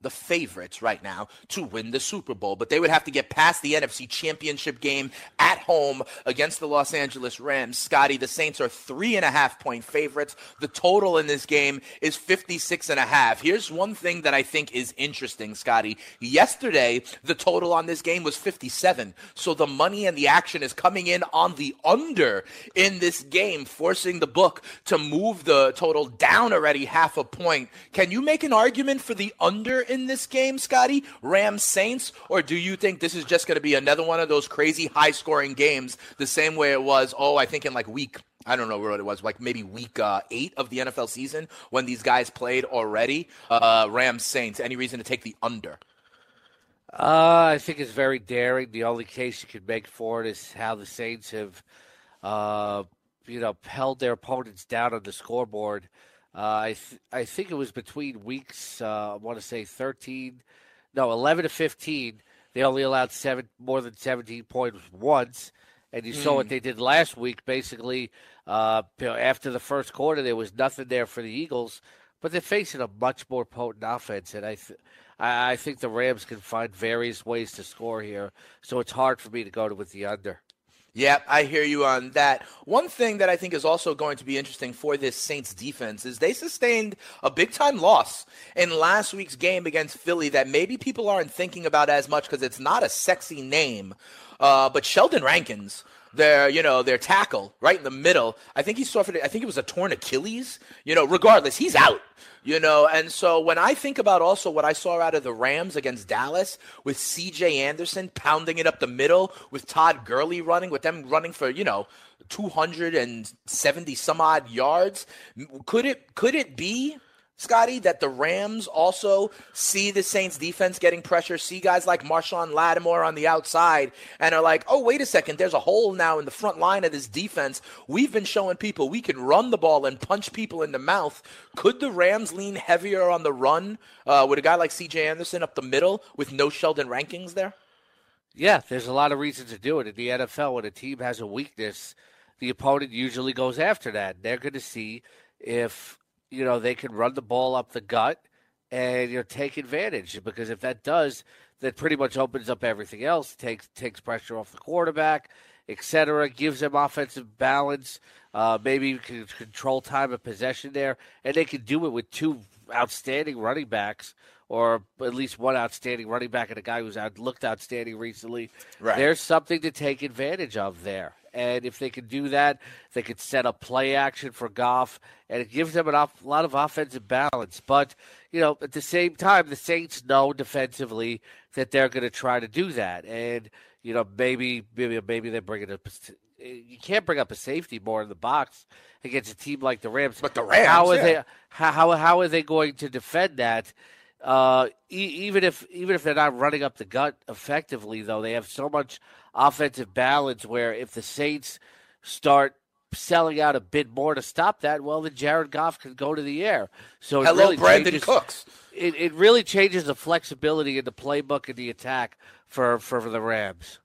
the favorites right now to win the Super Bowl, but they would have to get past the NFC Championship game at home against the Los Angeles Rams. Scotty, the Saints are three and a half point favorites. The total in this game is 56 and a half. Here's one thing that I think is interesting, Scotty. Yesterday, the total on this game was 57. So the money and the action is coming in on the under in this game, forcing the book to move the total down already half a point. Can you make an argument for the under in this game, Scotty? Rams Saints? Or do you think this is just going to be another one of those crazy high scoring games the same way it was, oh, I think in like week I don't know what it was, like maybe week uh, eight of the NFL season when these guys played already. Uh, Rams Saints. Any reason to take the under? Uh, I think it's very daring. The only case you could make for it is how the Saints have, uh, you know, held their opponents down on the scoreboard. Uh, I th- I think it was between weeks. Uh, I want to say thirteen, no, eleven to fifteen. They only allowed seven more than seventeen points once, and you mm. saw what hmm. they did last week. Basically, uh, after the first quarter, there was nothing there for the Eagles, but they're facing a much more potent offense, and I. Th- I, I think the Rams can find various ways to score here, so it's hard for me to go to with the under. Yeah, I hear you on that. One thing that I think is also going to be interesting for this Saints defense is they sustained a big time loss in last week's game against Philly that maybe people aren't thinking about as much because it's not a sexy name. Uh, but Sheldon Rankins, their you know their tackle right in the middle. I think he suffered. I think it was a torn Achilles. You know, regardless, he's out. You know, and so when I think about also what I saw out of the Rams against Dallas with C.J. Anderson pounding it up the middle, with Todd Gurley running, with them running for you know 270 some odd yards, could it could it be Scotty, that the Rams also see the Saints defense getting pressure, see guys like Marshon Lattimore on the outside, and are like, oh, wait a second, there's a hole now in the front line of this defense. We've been showing people we can run the ball and punch people in the mouth. Could the Rams lean heavier on the run uh, with a guy like CJ Anderson up the middle with no Sheldon Rankins there? Yeah, there's a lot of reasons to do it. In the NFL, when a team has a weakness, the opponent usually goes after that. They're going to see if you know, they can run the ball up the gut and you know take advantage because if that does, that pretty much opens up everything else. takes takes pressure off the quarterback, etc. Gives them offensive balance. Uh, maybe you can control time of possession there, and they can do it with two outstanding running backs, or at least one outstanding running back and a guy who's out, looked outstanding recently. Right. There's something to take advantage of there. And if they can do that, they could set up play action for Goff, and it gives them an off, a lot of offensive balance. But, you know, at the same time, the Saints know defensively that they're going to try to do that. And, you know, maybe maybe maybe they bring it up. You can't bring up a safety more in the box against a team like the Rams. But the Rams, how are yeah. they? How, how are they going to defend that? Uh, e- even if even if they're not running up the gut effectively, though, they have so much offensive balance where if the Saints start selling out a bit more to stop that, well, then Jared Goff can go to the air. So hello, really Brandin changes, Cooks. It, it really changes the flexibility in the playbook and the attack for, for, for the Rams.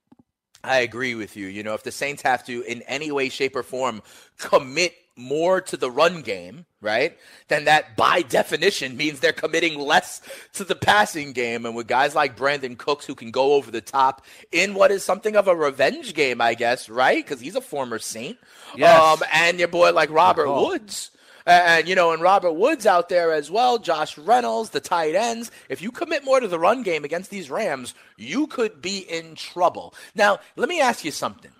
I agree with you. You know, if the Saints have to, in any way, shape, or form, commit more to the run game, right? Then that by definition means they're committing less to the passing game. And with guys like Brandin Cooks who can go over the top in what is something of a revenge game, I guess, right? Because he's a former Saint. Yes. Um, and your boy like Robert oh. Woods. And, you know, and Robert Woods out there as well, Josh Reynolds, the tight ends. If you commit more to the run game against these Rams, you could be in trouble. Now, let me ask you something.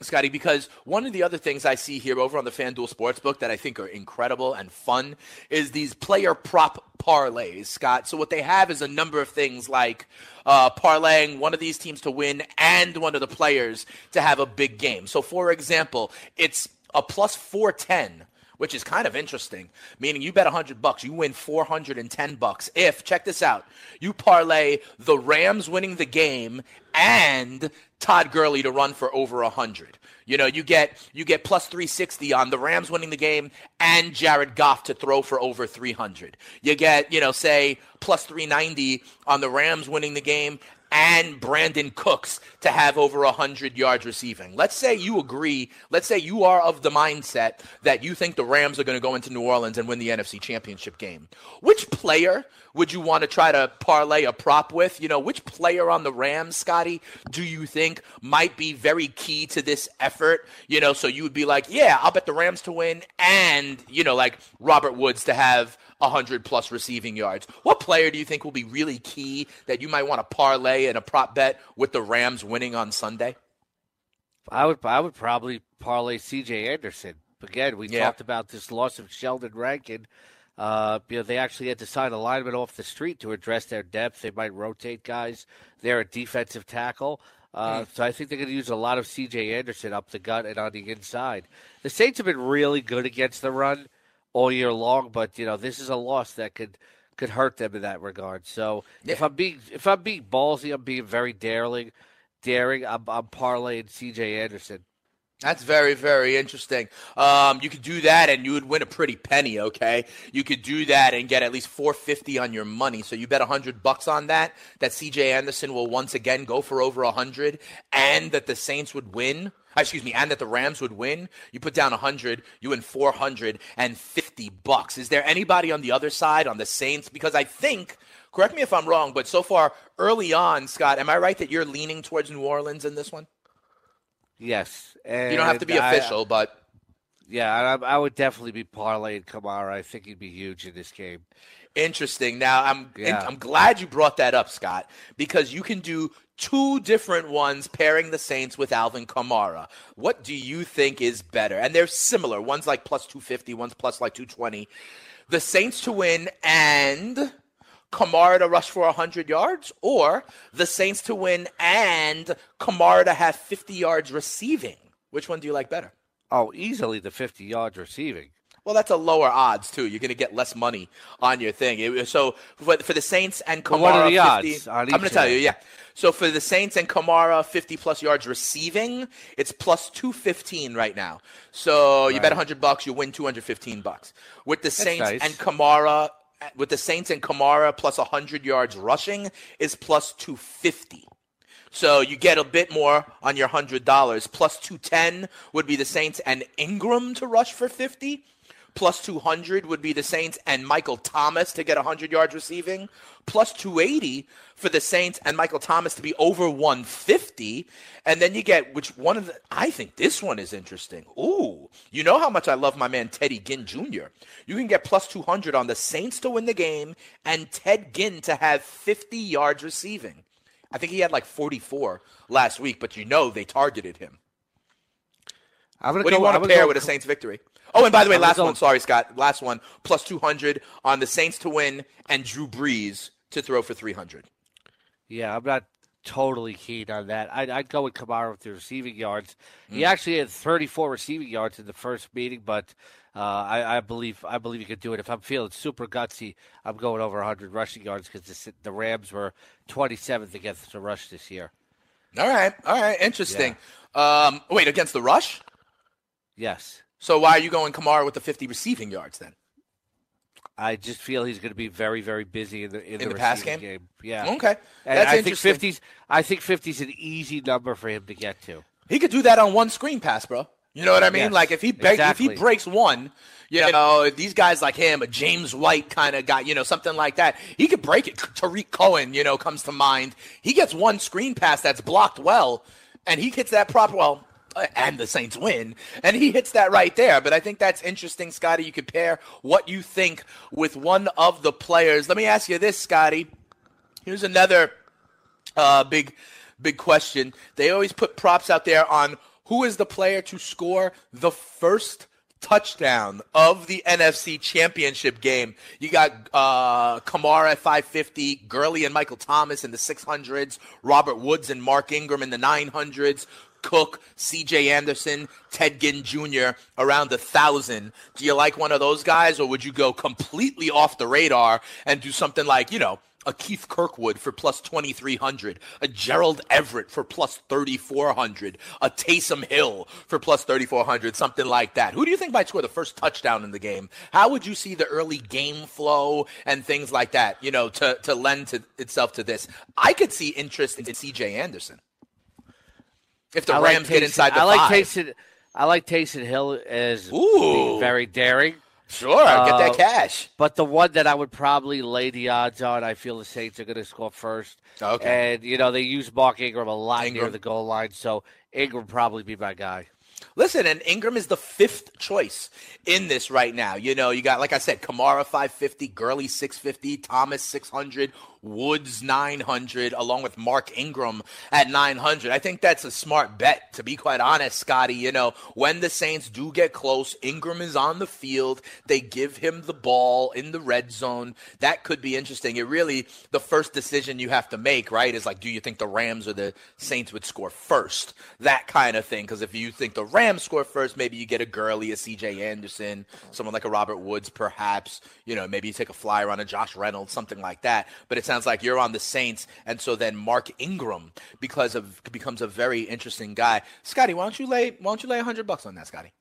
Scotty, because one of the other things I see here over on the FanDuel Sportsbook that I think are incredible and fun is these player prop parlays, Scott. So what they have is a number of things like uh, parlaying one of these teams to win and one of the players to have a big game. So, for example, it's a plus 410 which is kind of interesting. Meaning you bet 100 bucks, you win 410 bucks. If, check this out, you parlay the Rams winning the game and Todd Gurley to run for over 100. You know, you get you get plus 360 on the Rams winning the game and Jared Goff to throw for over 300. You get, you know, say plus 390 on the Rams winning the game and Brandin Cooks to have over 100 yards receiving. Let's say you agree, let's say you are of the mindset that you think the Rams are going to go into New Orleans and win the NFC Championship game. Which player would you want to try to parlay a prop with? You know, which player on the Rams, Scotty, do you think might be very key to this effort? You know, so you would be like, yeah, I'll bet the Rams to win and, you know, like Robert Woods to have 100 plus receiving yards. What player do you think will be really key that you might want to parlay in a prop bet with the Rams winning on Sunday? I would I would probably parlay C.J. Anderson. Again, we yeah. talked about this loss of Sheldon Rankin. Uh, you know, they actually had to sign a lineman off the street to address their depth. They might rotate guys. They're a defensive tackle. Uh, mm. So I think they're going to use a lot of C.J. Anderson up the gut and on the inside. The Saints have been really good against the run all year long, but you know this is a loss that could could hurt them in that regard. So yeah. if I'm being if I'm being ballsy, I'm being very daring. Daring, I'm, I'm parlaying C.J. Anderson. That's very, very interesting. Um, you could do that and you would win a pretty penny, okay? You could do that and get at least 450 on your money. So you bet 100 bucks on that, that CJ Anderson will once again go for over 100 and that the Saints would win. Uh, excuse me, and that the Rams would win. You put down 100, you win 450 bucks. Is there anybody on the other side on the Saints because I think correct me if I'm wrong, but so far early on, Scott, am I right that you're leaning towards New Orleans in this one? Yes, and you don't have to be official, but yeah, I, I, would definitely be parlaying Kamara. I think he'd be huge in this game. Interesting. Now, I'm yeah. I'm glad you brought that up, Scott, because you can do two different ones pairing the Saints with Alvin Kamara. What do you think is better? And they're similar. One's like plus 250, one's plus like 220. The Saints to win and Kamara to rush for 100 yards or the Saints to win and Kamara to have 50 yards receiving? Which one do you like better? Oh, easily the 50 yards receiving. Well, that's a lower odds too. You're going to get less money on your thing. It, so for, for, the Saints and Kamara, well, what are the 50, odds? I'm going to tell you. Yeah. So for the Saints and Kamara, 50 plus yards receiving, it's plus 215 right now. So right. you bet 100 bucks, you win 215 bucks. With the Saints nice. and Kamara, with the Saints and Kamara plus 100 yards rushing is plus 250. So you get a bit more on your $100. Plus 210 would be the Saints and Ingram to rush for 50. Plus 200 would be the Saints and Michael Thomas to get 100 yards receiving. Plus 280 for the Saints and Michael Thomas to be over 150. And then you get, which one of the, I think this one is interesting. Ooh, you know how much I love my man Teddy Ginn Jr. You can get plus 200 on the Saints to win the game and Ted Ginn to have 50 yards receiving. I think he had like 44 last week, but you know they targeted him. what go, do you want to pair go, with a Saints victory? Oh, and by the way, last one. Sorry, Scott. Last one. Plus 200 on the Saints to win and Drew Brees to throw for 300. Yeah, I'm not totally keen on that. I'd, I'd go with Kamara with the receiving yards. Mm. He actually had 34 receiving yards in the first meeting, but uh, I, I, believe I believe he could do it. If I'm feeling super gutsy, I'm going over 100 rushing yards because the, the, Rams were 27th against the rush this year. All right, all right, interesting. Yeah. Um, wait, against the rush? Yes. So why are you going Kamara with the 50 receiving yards then? I just feel he's going to be very, very busy in the in, in the, the pass game? game. Yeah. Okay. And That's I think 50's I think 50's an easy number for him to get to. He could do that on one screen pass, bro. You know what I mean? Yes, like if he exactly. if he breaks one, you know, these guys like him, a James White kind of guy, you know, something like that, he could break it. Tarik Cohen, you know, comes to mind. He gets one screen pass that's blocked well, and he hits that prop well and the Saints win. And he hits that right there. But I think that's interesting, Scotty. You compare what you think with one of the players. Let me ask you this, Scotty. Here's another uh, big, big question. They always put props out there on who is the player to score the first touchdown of the NFC Championship game. You got uh, Kamara at 550, Gurley and Michael Thomas in the 600s, Robert Woods and Mark Ingram in the 900s, Cook, C.J. Anderson, Ted Ginn Jr. around a thousand. Do you like one of those guys, or would you go completely off the radar and do something like you know a Keith Kirkwood for plus 2,300, a Gerald Everett for plus 3,400, a Taysom Hill for plus 3,400, something like that. Who do you think might score the first touchdown in the game? How would you see the early game flow and things like that, you know, to, to lend to itself to this? I could see interest in CJ Anderson. If the I Rams like get Taysom- inside the I like five. Taysom. I like Taysom Hill as Ooh. being very daring. Sure, I'll get that Uh, cash. But the one that I would probably lay the odds on, I feel the Saints are going to score first. Okay. And you know they use Mark Ingram a lot near the goal line, so Ingram probably be my guy. Listen, and Ingram is the fifth choice in this right now. You know, you got, like I said, Kamara 550, Gurley 650, Thomas 600, Woods 900, along with Mark Ingram at 900. I think that's a smart bet, to be quite honest, Scotty. You know, when the Saints do get close, Ingram is on the field. They give him the ball in the red zone. That could be interesting. It really, the first decision you have to make, right, is like, do you think the Rams or the Saints would score first? That kind of thing. Because if you think the Rams score first, maybe you get a Gurley, a CJ Anderson, someone like a Robert Woods, perhaps. You know, maybe you take a flyer on a Josh Reynolds, something like that. But it sounds like you're on the Saints, and so then Mark Ingram because of becomes a very interesting guy. Scotty, why don't you lay why don't you lay hundred bucks on that, Scotty?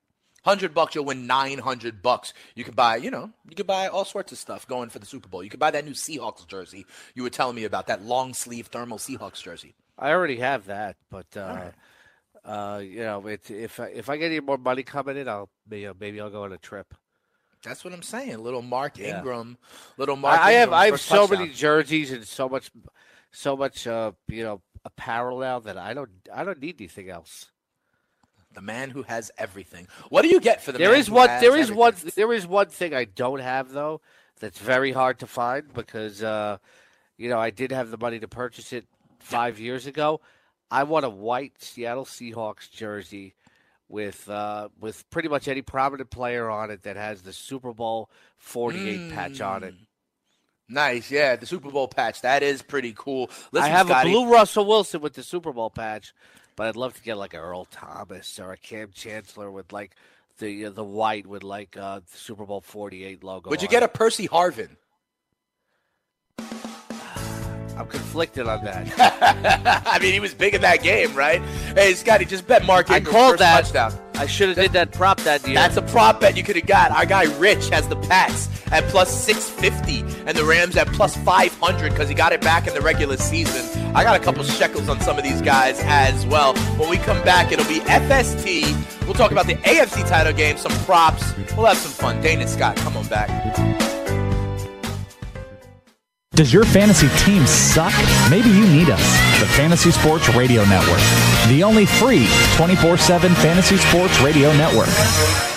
Hundred bucks, you'll win nine hundred bucks. You could buy, you know, you could buy all sorts of stuff going for the Super Bowl. You could buy that new Seahawks jersey you were telling me about, that long sleeve thermal Seahawks jersey. I already have that, but uh, uh, you know, it, if if I get any more money coming in, I'll maybe, maybe I'll go on a trip. That's what I'm saying. Little Mark Yeah. Ingram, little Mark. I, I have I have so touchdown. many jerseys and so much so much uh, you know apparel now that I don't I don't need anything else. The man who has everything. What do you get for the There man is who one has there is everything? one there is one thing I don't have though that's very hard to find because uh, you know I did have the money to purchase it five years ago. I want a white Seattle Seahawks jersey with uh, with pretty much any prominent player on it that has the Super Bowl forty eight patch on it. Nice, yeah, the Super Bowl patch. That is pretty cool. Listen, I have Scotty, a blue Russell Wilson with the Super Bowl patch, but I'd love to get like a Earl Thomas or a Kam Chancellor with like the uh, the white with like uh, the Super Bowl forty eight logo. Would you on get a Percy Harvin? I'm conflicted on that. I mean, he was big in that game, right? Hey, Scotty, just bet Mark I Ingram called first that. touchdown. I should have did that prop that year. That's a prop bet you could have got. Our guy Rich has the Pats at plus 650 and the Rams at plus 500 because he got it back in the regular season. I got a couple shekels on some of these guys as well. When we come back, it'll be FST. We'll talk about the AFC title game, some props. We'll have some fun. Dane and Scott, come on back. Does your fantasy team suck? Maybe you need us. The Fantasy Sports Radio Network. The only free 24 7 fantasy sports radio network.